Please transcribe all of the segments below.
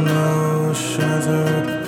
snow shattered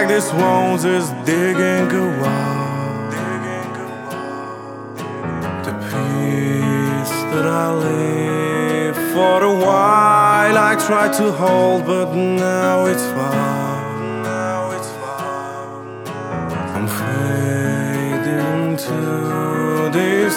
like this wound is digging a wall. The peace that I live for a while, I tried to hold, but now it's far. Now it's far. I'm fading to this